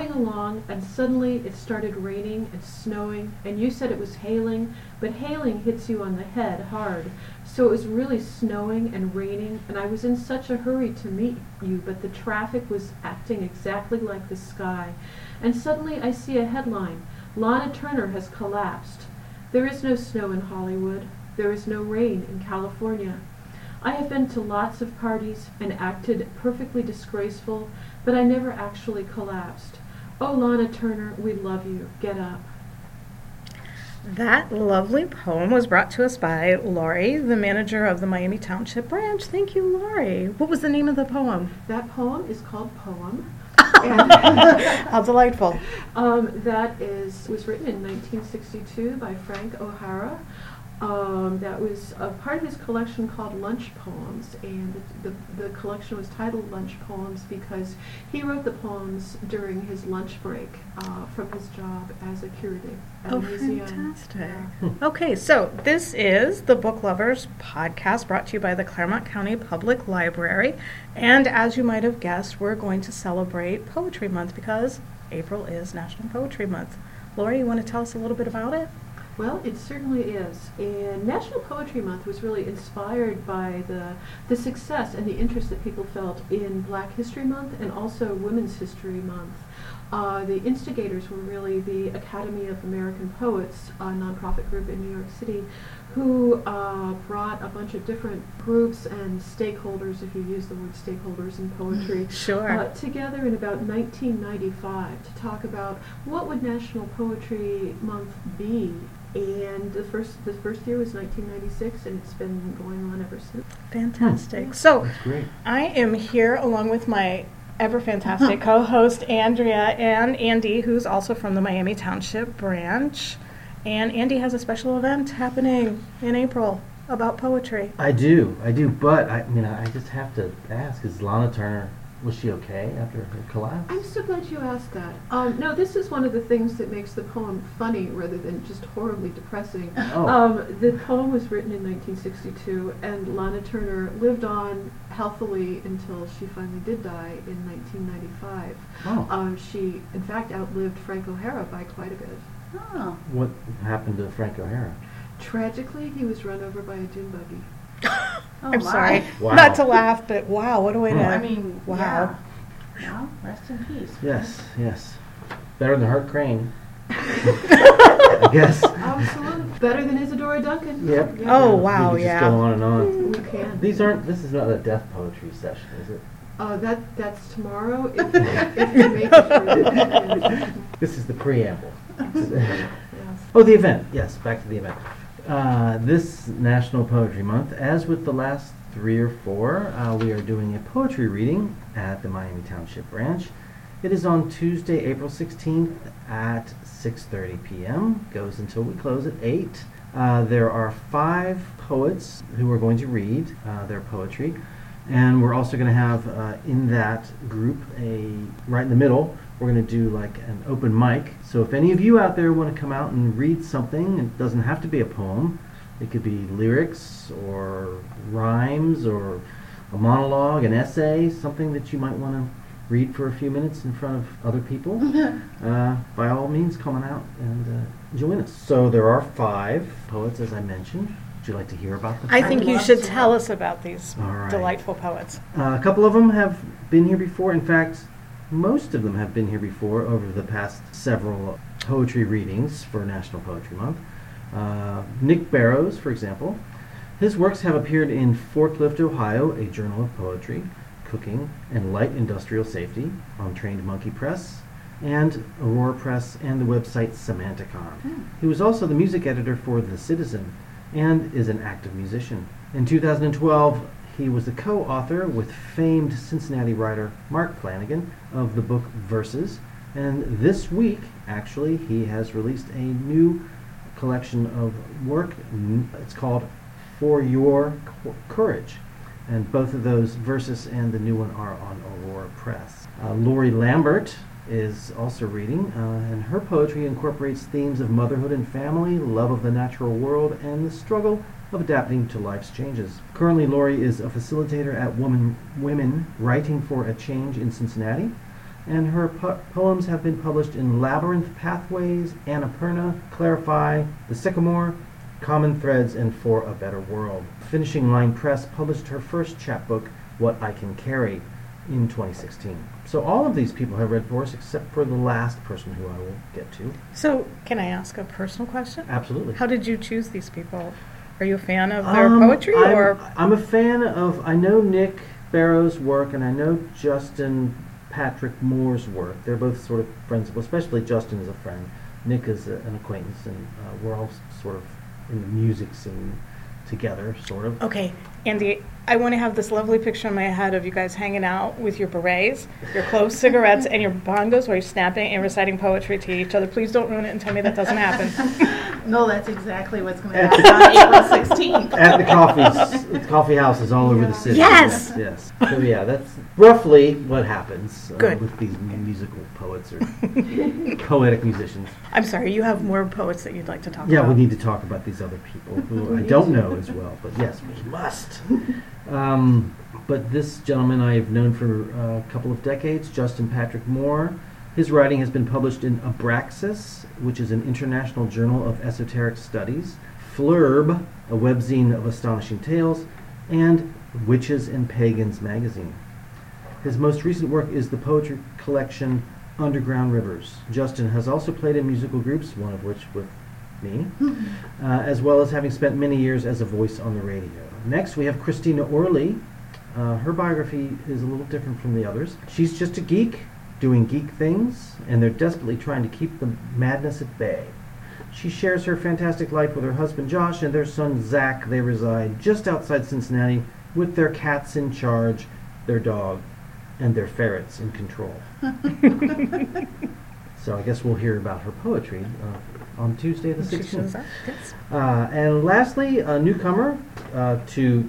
Trotting along and suddenly it started raining and snowing and you said it was hailing, but hailing hits you on the head hard. So it was really snowing and raining and I was in such a hurry to meet you, but the traffic was acting exactly like the sky. And suddenly I see a headline, Lana Turner has collapsed. There is no snow in Hollywood. There is no rain in California. I have been to lots of parties and acted perfectly disgraceful, but I never actually collapsed. Oh, Lana Turner, we love you. Get up. That lovely poem was brought to us by Laurie, the manager of the Miami Township branch. Thank you, Laurie. What was the name of the poem? That poem is called Poem. How delightful. Um, that is was written in 1962 by Frank O'Hara. Um, that was a part of his collection called Lunch Poems, and the, the, the collection was titled Lunch Poems because he wrote the poems during his lunch break uh, from his job as a curator at Oh, a museum. fantastic. Yeah. Okay, so this is the Book Lovers podcast brought to you by the Clermont County Public Library. And as you might have guessed, we're going to celebrate Poetry Month because April is National Poetry Month. Laurie, you want to tell us a little bit about it? Well, it certainly is. And National Poetry Month was really inspired by the, the success and the interest that people felt in Black History Month and also Women's History Month. Uh, the instigators were really the Academy of American Poets, a nonprofit group in New York City, who uh, brought a bunch of different groups and stakeholders, if you use the word stakeholders in poetry, Sure. uh, together in about 1995 to talk about what would National Poetry Month be. And the first the first year was 1996, and it's been going on ever since. Fantastic. So That's great. I am here along with my ever fantastic co host, Andrea, and Andy, who's also from the Miami Township branch. And Andy has a special event happening in April about poetry. I do, I do, but I mean, I just have to ask: Is Lana Turner was she okay after her collapse? I'm so glad you asked that. Um, no, this is one of the things that makes the poem funny rather than just horribly depressing. Oh. Um, the poem was written in 1962, and Lana Turner lived on healthily until she finally did die in 1995. Oh. Um, she, in fact, outlived Frank O'Hara by quite a bit. Oh. What happened to Frank O'Hara? Tragically, he was run over by a dune buggy. Oh, I'm my. sorry. Wow. Not to laugh, but wow, what a way to. I mean, Wow. yeah. Well, rest in peace. Yes, yes. Better than Hart Crane. I guess. Absolutely. Better than Isadora Duncan. Yep. Yeah. Oh, We wow, could just yeah. go on and on. We can. These aren't. This is not a death poetry session, is it? Uh, that, that's tomorrow. If, if you make it through. This is the preamble. Yes. Oh, the event. Yes, back to the event. Uh, this National Poetry Month, as with the last three or four, uh, we are doing a poetry reading at the Miami Township branch. It is on Tuesday, April 16th at 6:30 p.m. Goes until we close at 8. Uh, there are five poets who are going to read uh, their poetry, and we're also going to have uh, in that group a right in the middle. We're going to do like an open mic. So if any of you out there want to come out and read something, it doesn't have to be a poem. It could be lyrics or rhymes or a monologue, an essay, something that you might want to read for a few minutes in front of other people. uh, by all means, come on out and uh, join us. So there are five poets, as I mentioned. Would you like to hear about them? I think you should tell us about these All right. delightful poets. Uh, a couple of them have been here before. In fact, most of them have been here before over the past several poetry readings for National Poetry Month. Uh, Nick Barrows, for example, his works have appeared in Forklift, Ohio, a journal of poetry, cooking, and light industrial safety on Trained Monkey Press, and Aurora Press, and the website Semanticon. He was also the music editor for The Citizen and is an active musician. In 2012, he was the co-author with famed Cincinnati writer Mark Flanagan of the book Verses, and this week, actually, he has released a new collection of work. It's called For Your Courage, and both of those Verses and the new one are on Aurora Press. Uh, Lori Lambert is also reading, uh, and her poetry incorporates themes of motherhood and family, love of the natural world, and the struggle of adapting to life's changes. Currently, Lori is a facilitator at Woman, Women Writing for a Change in Cincinnati, and her po- poems have been published in Labyrinth Pathways, Annapurna, Clarify, The Sycamore, Common Threads, and For a Better World. Finishing Line Press published her first chapbook, What I Can Carry, in 2016. So all of these people have read for us, except for the last person who I will get to. So, can I ask a personal question? Absolutely. How did you choose these people? Are you a fan of their Um, poetry, I'm, or I'm a fan of. I know Nick Barrow's work, and I know Justin Patrick Moore's work. They're both sort of friends. Well, especially Justin is a friend. Nick is a, an acquaintance, and uh, we're all sort of in the music scene together, sort of. okay, Andy? I want to have this lovely picture in my head of you guys hanging out with your berets, your clove cigarettes, and your bongos, while you're snapping and reciting poetry to each other. Please don't ruin it and tell me that doesn't happen. No, that's exactly what's going to At happen on April 16th. At the coffee, the coffee houses all over the city. Yes! Yes. So yeah, that's roughly what happens uh, Good. with these musical poets or poetic musicians. I'm sorry, you have more poets that you'd like to talk Yeah, about. Yeah, we need to talk about these other people who I don't know as well, but yes, we must. Um, but this gentleman I've known for uh, a couple of decades, Justin Patrick Moore. His writing has been published in Abraxas, which is an international journal of esoteric studies, Flurb, a webzine of astonishing tales, and Witches and Pagans magazine. His most recent work is the poetry collection Underground Rivers. Justin has also played in musical groups, one of which with me, uh, as well as having spent many years as a voice on the radio. Next, we have Christina Orley. Uh, her biography is a little different from the others. She's just a geek doing geek things, and they're desperately trying to keep the madness at bay. She shares her fantastic life with her husband Josh and their son Zach. They reside just outside Cincinnati with their cats in charge, their dog, and their ferrets in control. so I guess we'll hear about her poetry uh, on Tuesday the 16th. Uh, and lastly, a newcomer uh, to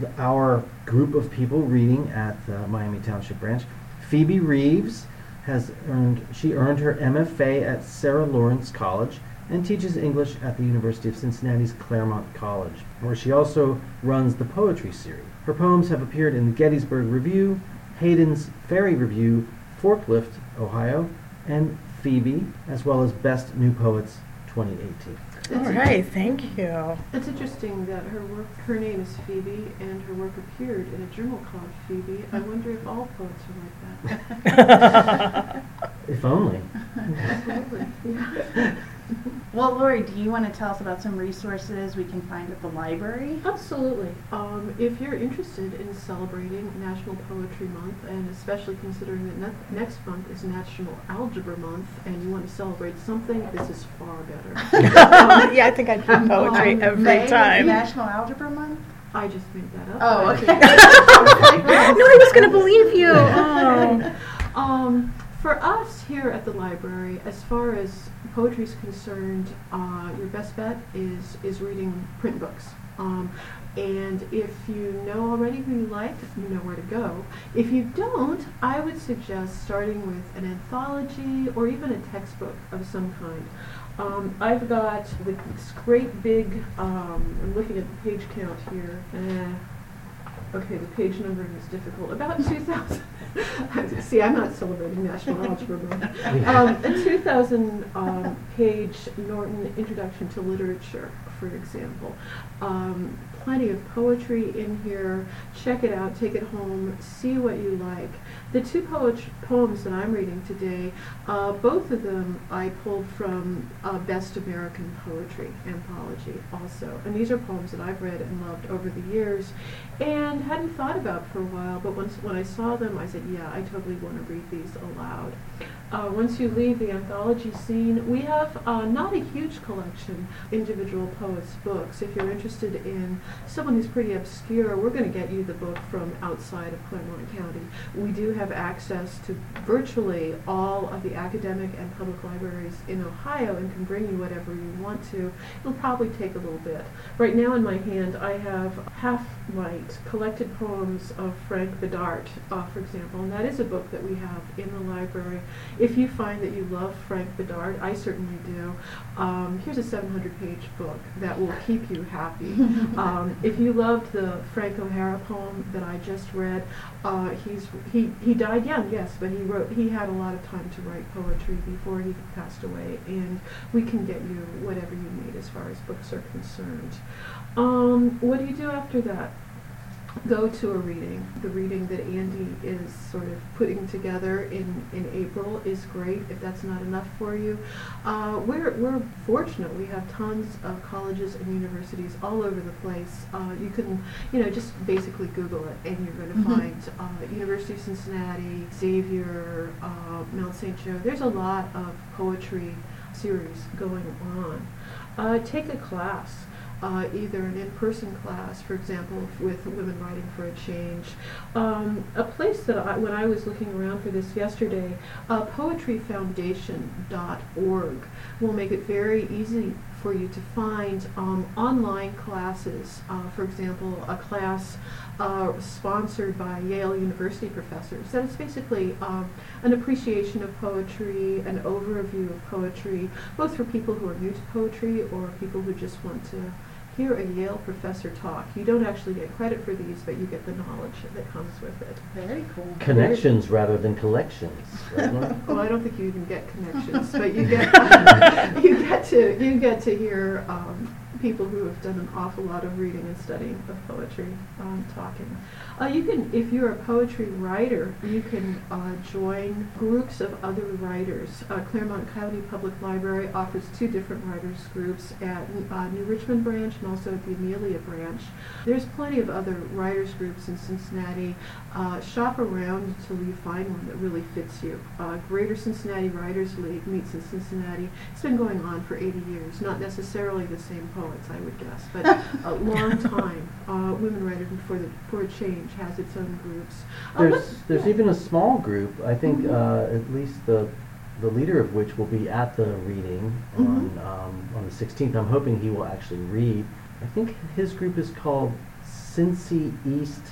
the, our group of people reading at the Miami Township Branch, Phoebe Reeves has earned she earned her MFA at Sarah Lawrence College and teaches English at the University of Cincinnati's Clermont College, where she also runs the poetry series. Her poems have appeared in the Gettysburg Review, Hayden's Ferry Review, Forklift, Ohio, and Phoebe, as well as Best New Poets 2018. All right, thank you. It's interesting that her work, her name is Phoebe, and her work appeared in a journal called Phoebe. I wonder if all poets are like that. If only. Absolutely. Yeah. Well, Laurie, do you want to tell us about some resources we can find at the library? Absolutely. Um, if you're interested in celebrating National Poetry Month, and especially considering that ne- next month is National Algebra Month, and you want to celebrate something, this is far better. yeah, I think I do poetry Um, every May time. no, National Algebra Month? I just made that up. Oh, but- okay. I was going to believe you. Oh. Um, for us here at the library, as far as poetry is concerned, uh, your best bet is is reading print books. Um, and if you know already who you like, you know where to go. If you don't, I would suggest starting with an anthology or even a textbook of some kind. Um, I've got this great big, um, I'm looking at the page count here. Eh, Okay, the page numbering is difficult. About 2,000. See, I'm not celebrating National Algebra Month. Um, a 2,000 um, page Norton Introduction to Literature, for example. Um, plenty of poetry in here. Check it out, take it home, see what you like. The two poems that I'm reading today, uh, both of them I pulled from uh, Best American Poetry anthology also. And these are poems that I've read and loved over the years and hadn't thought about for a while, but once when I saw them, I said, yeah, I totally want to read these aloud. Uh, once you leave the anthology scene, we have uh, not a huge collection individual poets' books. If you're interested in someone who's pretty obscure, we're going to get you the book from outside of Clermont County. We do have access to virtually all of the academic and public libraries in Ohio and can bring you whatever you want to, it'll probably take a little bit. Right now in my hand, I have Half Light, collected poems of Frank Bidart, uh, for example, and that is a book that we have in the library. If you find that you love Frank Bidart, I certainly do, um, here's a 700 page book that will keep you happy. um, if you loved the Frank O'Hara poem that I just read, uh, he's he, he died young, yes, but he wrote he had a lot of time to write poetry before he passed away, and we can get you whatever you need as far as books are concerned. Um, what do you do after that? Go to a reading. The reading that Andy is sort of putting together in, in April is great if that's not enough for you. Uh, we're, we're fortunate. We have tons of colleges and universities all over the place. Uh, you can, you know, just basically Google it and you're going to Mhm. find uh, University of Cincinnati, Xavier, uh, Mount St. Joe. There's a lot of poetry series going on. Uh, take a class uh, either an in-person class, for example, with Women Writing for a Change. Um, a place that I, when I was looking around for this yesterday, uh, poetryfoundation.org will make it very easy for you to find um, online classes. Uh, for example, a class uh, sponsored by Yale University professors. That is basically um, an appreciation of poetry, an overview of poetry, both for people who are new to poetry or people who just want to hear a Yale professor talk. You don't actually get credit for these, but you get the knowledge that comes with it. Very cool. Connections rather than collections. right, Well, I don't think you even get connections, but you get you get to you get to hear um, people who have done an awful lot of reading and studying of poetry um, talking. Uh, you can, if you're a poetry writer, you can uh, join groups of other writers. Uh, Clermont County Public Library offers two different writers groups at uh, New Richmond branch and also at the Amelia branch. There's plenty of other writers groups in Cincinnati. Uh, shop around until you find one that really fits you. Uh, Greater Cincinnati Writers League meets in Cincinnati. It's been going on for 80 years. Not necessarily the same poets, I would guess, but a long time. Uh, Women Writers for the for a Change has its own groups. Uh, There's there's yeah. even a small group. I think Mhm. uh, at least the the leader of which will be at the reading on Mhm. um, on the 16th. I'm hoping he will actually read. I think his group is called Cincy East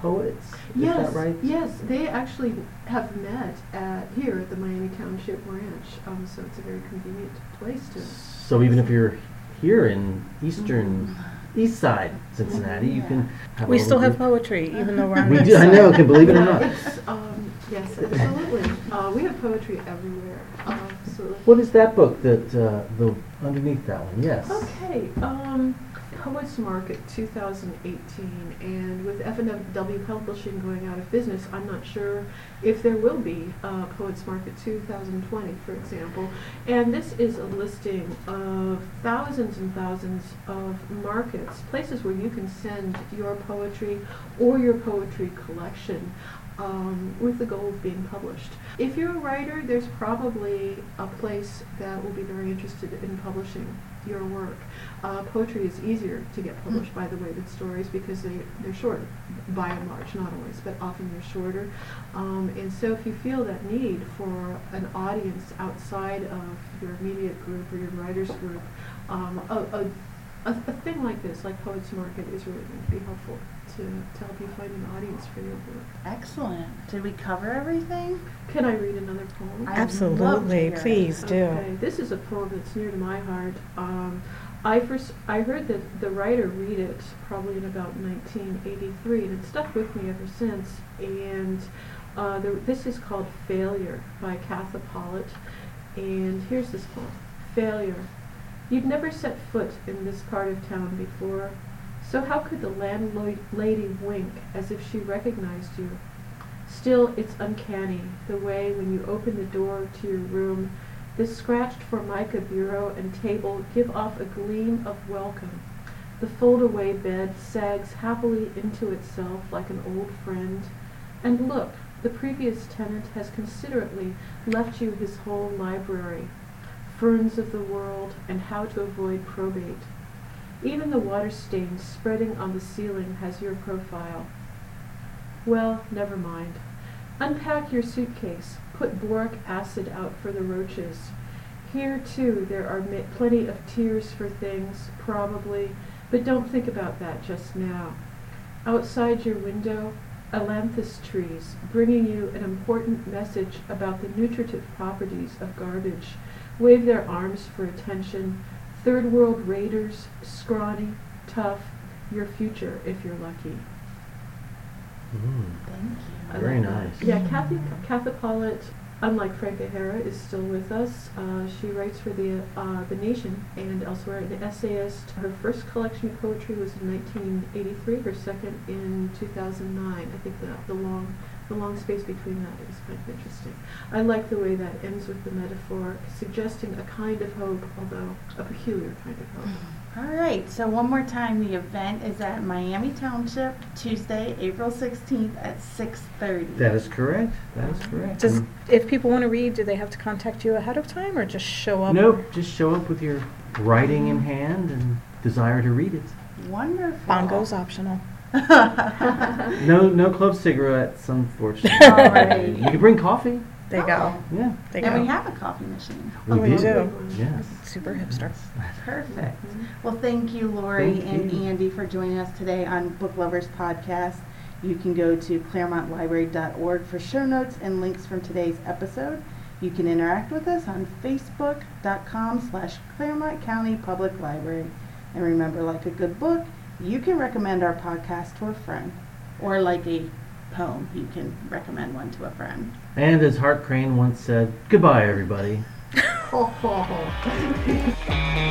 Poets. Is yes, that right? Yes, they actually have met at here at the Miami Township branch, um, so it's a very convenient place to. So even if you're here in eastern Mm-hmm. east side Cincinnati, you can have We still have poetry, even though we're on We this do. I side. know. Can believe it or not. It's, um, yes, absolutely. Uh, we have poetry everywhere. Uh, so What is that book that uh, the underneath that one? Yes. Okay, um, Poets Market 2018, and with F&W Publishing going out of business, I'm not sure if there will be uh, Poets Market 2020, for example. And this is a listing of thousands and thousands of markets, places where you can send your poetry or your poetry collection um, with the goal of being published. If you're a writer, there's probably a place that will be very interested in publishing your work. Uh, poetry is easier to get published, by the way, than stories because they, they're shorter, by and large, not always, but often they're shorter. Um, and so if you feel that need for an audience outside of your immediate group or your writers group, um, a, a, a, a thing like this, like Poets Market, is really going to be helpful to, to help you find an audience for your work. Excellent. Did we cover everything? Can I read another poem? I- I'd Absolutely, hear it. please do. Okay, this is a poem that's near to my heart. Um, I first I heard that the writer read it probably in about 1983, and it stuck with me ever since. And uh, the, this is called "Failure" by Katha Pollitt. And here's this poem: Failure. You'd never set foot in this part of town before, so how could the landlady wink as if she recognized you? Still, it's uncanny, the way when you open the door to your room, this scratched formica bureau and table give off a gleam of welcome. The fold-away bed sags happily into itself like an old friend. And look, the previous tenant has considerately left you his whole library, ferns of the world and how to avoid probate. Even the water stain spreading on the ceiling has your profile. Well, never mind. Unpack your suitcase. Put boric acid out for the roaches. Here, too, there are plenty of tears for things, probably, but don't think about that just now. Outside your window, ailanthus trees, bringing you an important message about the nutritive properties of garbage, wave their arms for attention. Third world raiders, scrawny, tough, your future if you're lucky. Mm, Thank I very love that. nice. Yeah, Kathy Kathy Pollitt, unlike Frank O'Hara, is still with us. Uh, she writes for the uh, the Nation and elsewhere. An essayist. Her first collection of poetry was in 1983. Her second in 2009. I think the the long the long space between that is kind of interesting. I like the way that ends with the metaphor, suggesting a kind of hope, although a peculiar kind of hope. Mm-hmm. All right, so one more time, the event is at Miami Township, Tuesday, April 16th at 6:30. That is correct. That is correct. Does, And- if people want to read, do they have to contact you ahead of time or just show up? Nope, just show up with your writing in hand and desire to read it. Wonderful. Bongo's optional. No, no club cigarettes, unfortunately. All right. You can bring coffee. There you go. Yeah, There you And we have a coffee machine. Oh, we do. do. Yes. Super hipster. Perfect. Well, thank you, Laurie Thank and you. Andy, for joining us today on Book Lovers Podcast. You can go to clermontlibrary.org for show notes and links from today's episode. You can interact with us on facebook.com slash Clermont County Public Library. And remember, like a good book, you can recommend our podcast to a friend. Or like a poem, you can recommend one to a friend. And as Hart Crane once said, goodbye, everybody. Ho, ho, ho.